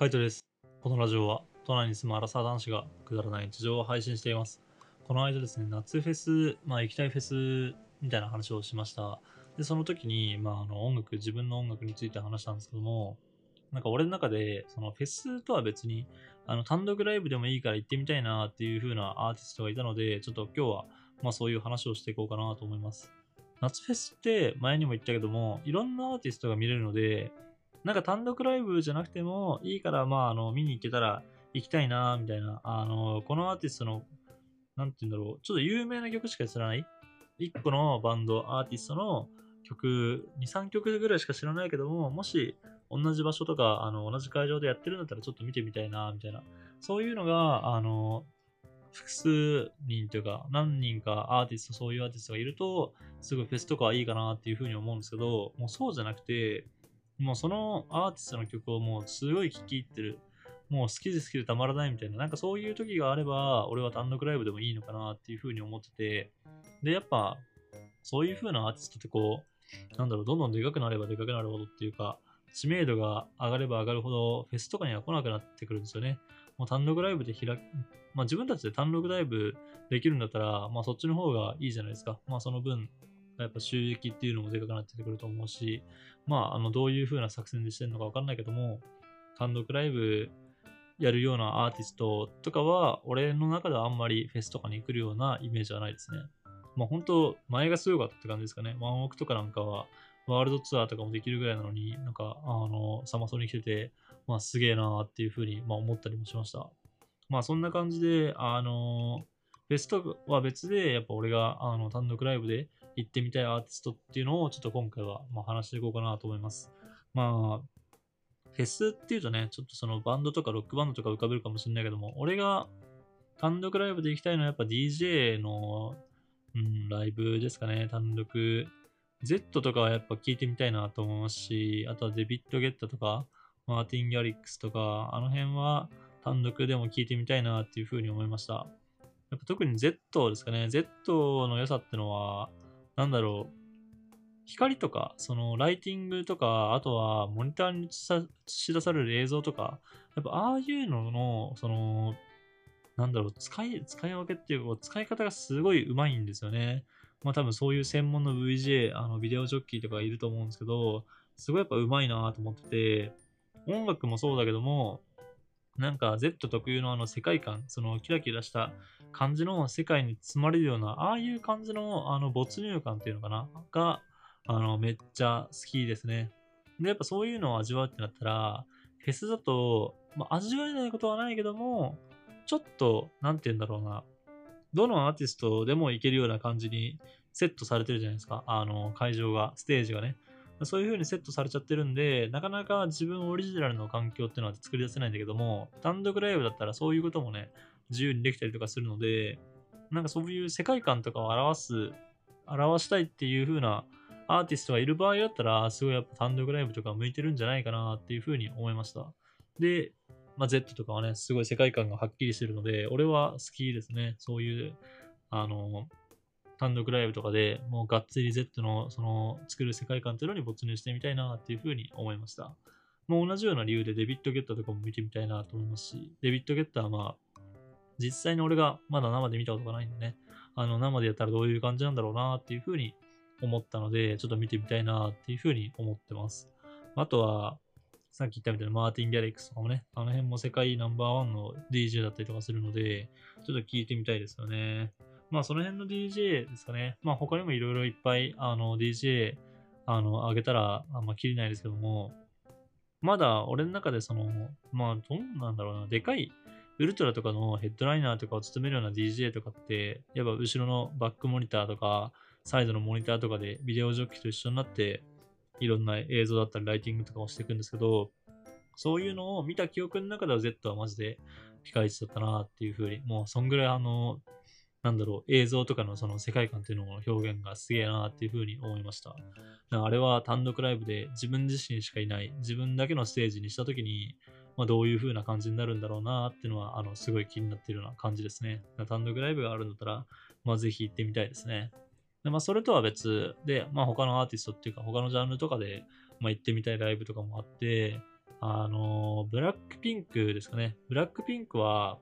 カイトです。このラジオは都内に住むアラサー男子がくだらない日常を配信しています。この間ですね、夏フェス、まあ行きたいフェスみたいな話をしました。で、その時に、まああの音楽、自分の音楽について話したんですけども、なんか俺の中で、そのフェスとは別に、あの単独ライブでもいいから行ってみたいなっていう風なアーティストがいたので、ちょっと今日は、まあそういう話をしていこうかなと思います。夏フェスって前にも言ったけども、いろんなアーティストが見れるので、なんか単独ライブじゃなくてもいいから、まあ、あの、見に行けたら行きたいな、みたいな。あの、このアーティストの、なんて言うんだろう、ちょっと有名な曲しか知らない？一個のバンド、アーティストの曲、2、3曲ぐらいしか知らないけども、もし同じ場所とか、あの、同じ会場でやってるんだったらちょっと見てみたいな、みたいな。そういうのが、あの、複数人というか、何人かアーティスト、そういうアーティストがいると、すごいフェスとかはいいかなっていうふうに思うんですけど、もうそうじゃなくて、もうそのアーティストの曲をもうすごい聴き入ってる。もう好きで好きでたまらないみたいな、なんかそういう時があれば、俺は単独ライブでもいいのかなっていうふうに思ってて、で、やっぱ、そういう風なアーティストってこう、なんだろう、どんどんでかくなればでかくなるほどっていうか、知名度が上がれば上がるほど、フェスとかには来なくなってくるんですよね。もう単独ライブで開く、まあ自分たちで単独ライブできるんだったら、まあそっちの方がいいじゃないですか。まあその分、やっぱ収益っていうのもでかくなってくると思うし、まあ、あの、どういう風な作戦でしてるのかわかんないけども、単独ライブやるようなアーティストとかは、俺の中ではあんまりフェスとかに来るようなイメージはないですね。まあ本当、前がすごかったって感じですかね。ワンオークとかなんかは、ワールドツアーとかもできるぐらいなのに、なんか、あの、サマソニ来てて、まあすげえなーっていう風に、まあ、思ったりもしました。まあそんな感じで、あの、フェスとは別で、やっぱ俺があの単独ライブで行ってみたいアーティストっていうのをちょっと今回はま話していこうかなと思います。まあ、フェスっていうとね、ちょっとそのバンドとかロックバンドとか浮かべるかもしれないけども、俺が単独ライブで行きたいのはやっぱ DJ の、うん、ライブですかね、単独。Z とかはやっぱ聞いてみたいなと思いますし、あとはデビッド・ゲッタとか、マーティン・ギャリックスとか、あの辺は単独でも聞いてみたいなっていうふうに思いました。やっぱ特に Z ですかね。Z の良さってのは、なんだろう。光とか、そのライティングとか、あとはモニターに映し出される映像とか、やっぱああいうのの、その、なんだろう、使い、使い分けっていうか、使い方がすごい上手いんですよね。まあ多分そういう専門の VJ、あのビデオジョッキーとかいると思うんですけど、すごいやっぱ上手いなと思ってて、音楽もそうだけども、なんか Z 特有のあの世界観、そのキラキラした感じの世界に包まれるような、ああいう感じのあの没入感っていうのかなが、あの、めっちゃ好きですね。で、やっぱそういうのを味わうってなったら、フェスだと、まあ、味わえないことはないけども、ちょっと、なんて言うんだろうな、どのアーティストでもいけるような感じにセットされてるじゃないですか。あの、会場が、ステージがね。そういう風にセットされちゃってるんで、なかなか自分オリジナルの環境っていうのは作り出せないんだけども、単独ライブだったらそういうこともね、自由にできたりとかするので、なんかそういう世界観とかを表す、表したいっていう風なアーティストがいる場合だったら、すごいやっぱ単独ライブとか向いてるんじゃないかなっていう風に思いました。で、まあ、Z とかはね、すごい世界観がはっきりしてるので、俺は好きですね。そういう、あの、単独ライブとかでもうがっつり Z のその作る世界観というのに没入してみたいなっていうふうに思いました。もう同じような理由でデビッド・ゲッターとかも見てみたいなと思いますし、デビッド・ゲッターはまあ、実際に俺がまだ生で見たことがないんでね、あの生でやったらどういう感じなんだろうなっていうふうに思ったので、ちょっと見てみたいなっていうふうに思ってます。あとは、さっき言ったみたいなマーティン・ギャレックスとかもね、あの辺も世界ナンバーワンの DJ だったりとかするので、ちょっと聞いてみたいですよね。まあその辺の DJ ですかね。まあ他にもいろいろいっぱいあの DJ あの上げたらあんま切りないですけども、まだ俺の中でその、まあどうなんだろうな、でかいウルトラとかのヘッドライナーとかを務めるような DJ とかって、やっぱ後ろのバックモニターとか、サイドのモニターとかでビデオジョッキと一緒になって、いろんな映像だったりライティングとかをしていくんですけど、そういうのを見た記憶の中では Z はマジでピカイチだったなっていうふうに、もうそんぐらいあの、なんだろう、映像とかのその世界観っていうのの表現がすげえなっていうふうに思いました。あれは単独ライブで自分自身しかいない、自分だけのステージにしたときに、まあ、どういう風な感じになるんだろうなっていうのは、あの、すごい気になっているような感じですね。単独ライブがあるんだったら、まあ、ぜひ行ってみたいですね。でまあ、それとは別で、まあ、他のアーティストっていうか、他のジャンルとかで、まあ、行ってみたいライブとかもあって、あの、ブラックピンクですかね。ブラックピンクは、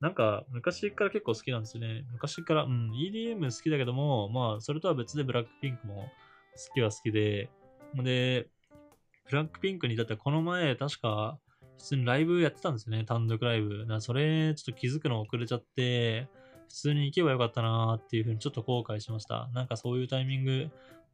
なんか、昔から結構好きなんですよね。昔から、うん、EDM 好きだけども、まあ、それとは別でブラックピンクも好きは好きで、で、ブラックピンクにだってこの前、確か、普通にライブやってたんですよね、単独ライブ。だそれ、ちょっと気づくの遅れちゃって、普通に行けばよかったなーっていうふうにちょっと後悔しました。なんかそういうタイミング、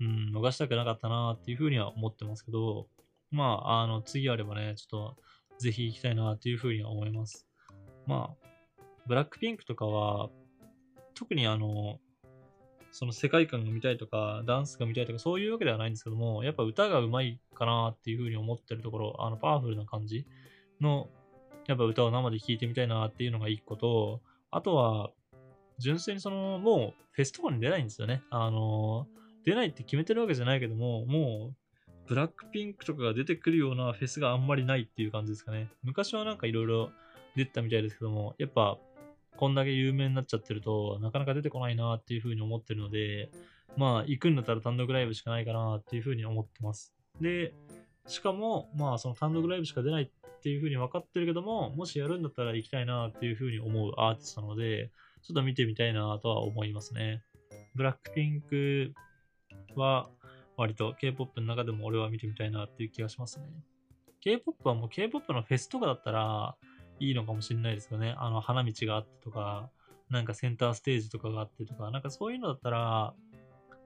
うん、逃したくなかったなーっていうふうには思ってますけど、まあ、あの、次あればね、ちょっと、ぜひ行きたいなっていうふうには思います。まあ、ブラックピンクとかは、特にあの、その世界観が見たいとか、ダンスが見たいとか、そういうわけではないんですけども、やっぱ歌が上手いかなっていうふうに思ってるところ、あの、パワフルな感じの、やっぱ歌を生で聴いてみたいなっていうのが一個と、あとは、純粋にその、もうフェスとかに出ないんですよね。あの、出ないって決めてるわけじゃないけども、もう、ブラックピンクとかが出てくるようなフェスがあんまりないっていう感じですかね。昔はなんかいろいろ出てたみたいですけども、やっぱこんだけ有名になっちゃってると、なかなか出てこないなっていうふうに思ってるので、まあ、行くんだったら単独ライブしかないかなっていうふうに思ってます。で、しかも、まあ、その単独ライブしか出ないっていうふうに分かってるけども、もしやるんだったら行きたいなっていうふうに思うアーティストなので、ちょっと見てみたいなとは思いますね。ブラックピンクは、割と K-POP の中でも俺は見てみたいなっていう気がしますね。K-POP はもう K-POP のフェスとかだったら、いいのかもしれないですよね。あの、花道があってとか、なんかセンターステージとかがあってとか、なんかそういうのだったら、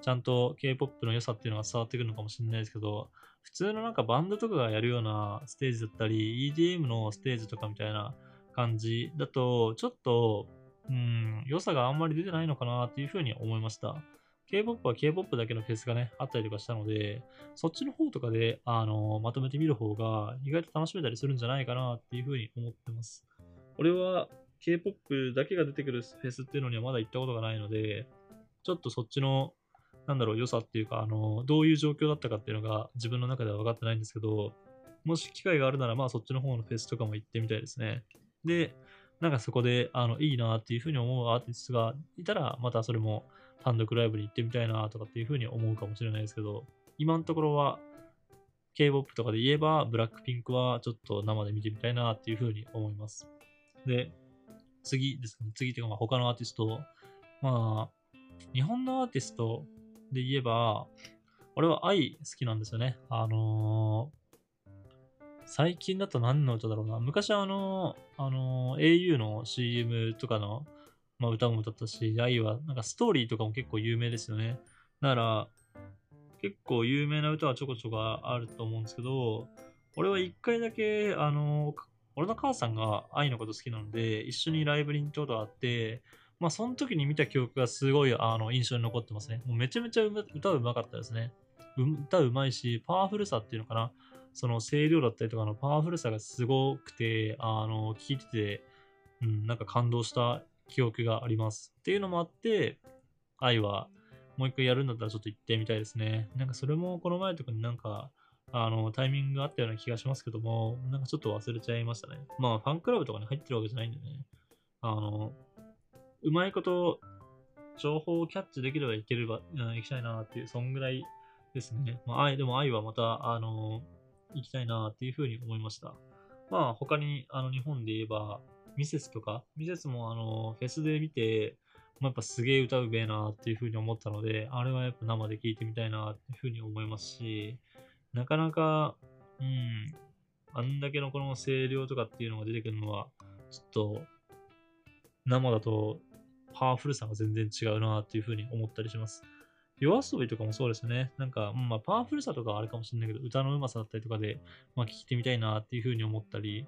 ちゃんと K-POP の良さっていうのが伝わってくるのかもしれないですけど、普通のなんかバンドとかがやるようなステージだったり、EDM のステージとかみたいな感じだと、ちょっと、うん、良さがあんまり出てないのかなっていうふうに思いました。K-POP は K-POP だけのフェスがね、あったりとかしたので、そっちの方とかで、あの、まとめてみる方が意外と楽しめたりするんじゃないかなっていうふうに思ってます。俺は K-POP だけが出てくるフェスっていうのにはまだ行ったことがないので、ちょっとそっちの、なんだろう、良さっていうか、あの、どういう状況だったかっていうのが自分の中では分かってないんですけど、もし機会があるなら、まあそっちの方のフェスとかも行ってみたいですね。で、なんかそこで、あの、いいなっていうふうに思うアーティストがいたら、またそれも単独ライブに行ってみたいなとかっていうふうに思うかもしれないですけど、今のところは K-POP とかで言えば、ブラックピンクはちょっと生で見てみたいなっていうふうに思います。で、次ですね。次っていうか、ま他のアーティスト。まあ、日本のアーティストで言えば、俺は愛好きなんですよね。あのー、最近だと何の歌だろうな。昔はあのー、あのー、au の CM とかのまあ、歌も歌ったし、愛は、なんかストーリーとかも結構有名ですよね。だから、結構有名な歌はちょこちょこあると思うんですけど、俺は一回だけ、あの、俺の母さんが愛のこと好きなので、一緒にライブに行ったことがあって、まあ、その時に見た記憶がすごい、あの、印象に残ってますね。もうめちゃめちゃ歌うまかったですね。歌うまいし、パワフルさっていうのかな。その声量だったりとかのパワフルさがすごくて、あの、聴いてて、うん、なんか感動した記憶があります。っていうのもあって、愛はもう一回やるんだったらちょっと行ってみたいですね。なんかそれもこの前とかになんか、あの、タイミングがあったような気がしますけども、なんかちょっと忘れちゃいましたね。まあ、ファンクラブとかに入ってるわけじゃないんでね。あの、うまいこと、情報をキャッチできればいければ、行きたいなっていう、そんぐらいですね。まあ、愛、でも愛はまた、あの、行きたいなっていうふうに思いました。まあ、他に、あの、日本で言えば、ミセスとか、ミセスもあの、フェスで見て、まあ、やっぱすげえ歌うべえなっていうふうに思ったので、あれはやっぱ生で聴いてみたいなっていうふうに思いますし、なかなか、うん、あんだけのこの声量とかっていうのが出てくるのは、ちょっと、生だとパワフルさが全然違うなっていうふうに思ったりします。夜遊びとかもそうですね。なんか、まあ、パワフルさとかあるかもしれないけど、歌のうまさだったりとかで、まあ、聞いてみたいなっていうふうに思ったり、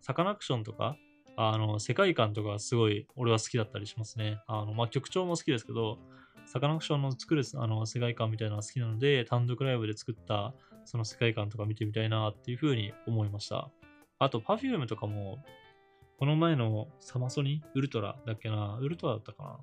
サカナクションとか、あの、世界観とかすごい俺は好きだったりしますね。あの、まあ、曲調も好きですけど、サカナクションの作るあの世界観みたいなのが好きなので、単独ライブで作ったその世界観とか見てみたいなっていうふうに思いました。あと、Perfume とかも、この前のサマソニ？ウルトラだっけな？ウルトラだったかな？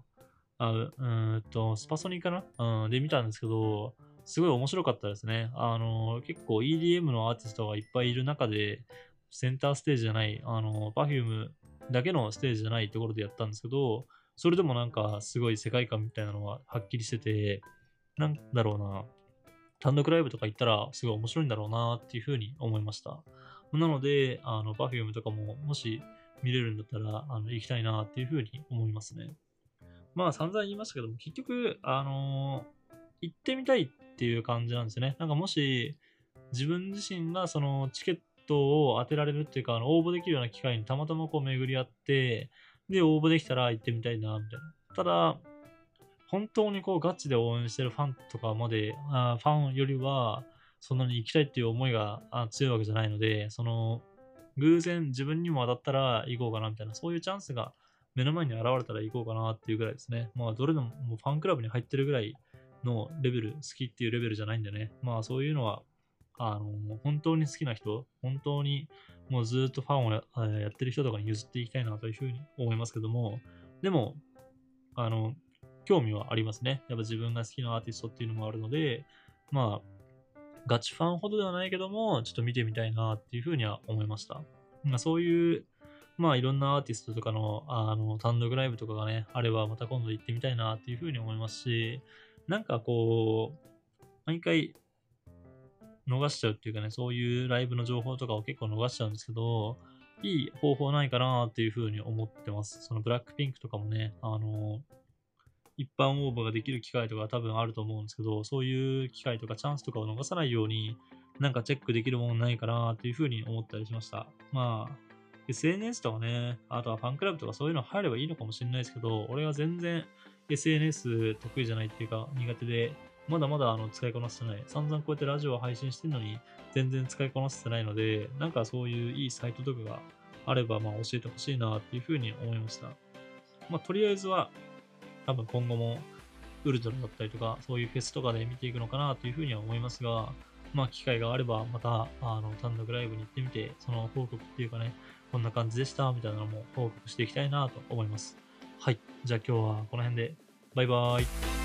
あうんと、スパソニかな？うん、で見たんですけど、すごい面白かったですね。あの、結構 EDM のアーティストがいっぱいいる中で、センターステージじゃない、あの、Perfume だけのステージじゃないところでやったんですけど、それでもなんかすごい世界観みたいなのははっきりしてて、なんだろうな、単独ライブとか行ったらすごい面白いんだろうなっていうふうに思いました。なので、あの、Perfume とかももし見れるんだったら、あの、行きたいなっていうふうに思いますね。まあ散々言いましたけども、結局、あのー、行ってみたいっていう感じなんですよね。なんかもし、自分自身がそのチケットを当てられるっていうか、あの応募できるような機会にたまたまこう巡り合って、で、応募できたら行ってみたいな、みたいな。ただ、本当にこうガチで応援してるファンとかまで、あファンよりは、そんなに行きたいっていう思いが強いわけじゃないので、その、偶然自分にも当たったら行こうかなみたいな、そういうチャンスが目の前に現れたら行こうかなっていうぐらいですね。まあ、どれでももうファンクラブに入ってるぐらいのレベル、好きっていうレベルじゃないんでね。まあ、そういうのは、あの、本当に好きな人、本当にもうずっとファンをやってる人とかに譲っていきたいなというふうに思いますけども、でも、あの、興味はありますね。やっぱ自分が好きなアーティストっていうのもあるので、まあ、ガチファンほどではないけども、ちょっと見てみたいなっていうふうには思いました。まあ、そういうまあいろんなアーティストとかのあの単独ライブとかがね、あればまた今度行ってみたいなっていうふうに思いますし、なんかこう、毎回逃しちゃうっていうかね、そういうライブの情報とかを結構逃しちゃうんですけど、いい方法ないかなっていうふうに思ってます。そのブラックピンクとかもね、あの、一般応募ができる機会とか多分あると思うんですけど、そういう機会とかチャンスとかを逃さないように、なんかチェックできるものないかなっていうふうに思ったりしました。まあ、SNS とかね、あとはファンクラブとかそういうの入ればいいのかもしれないですけど、俺は全然 SNS 得意じゃないっていうか苦手で、まだまだあの使いこなせてない。散々こうやってラジオを配信してるのに全然使いこなせてないので、なんかそういういいサイトとかがあればまあ教えてほしいなっていうふうに思いました。まあとりあえずは多分今後もウルトラだったりとかそういうフェスとかで見ていくのかなというふうには思いますが、まあ機会があればまたあの単独ライブに行ってみて、その報告っていうかね、こんな感じでしたみたいなのも報告していきたいなと思います。はい。じゃあ今日はこの辺で。バイバーイ。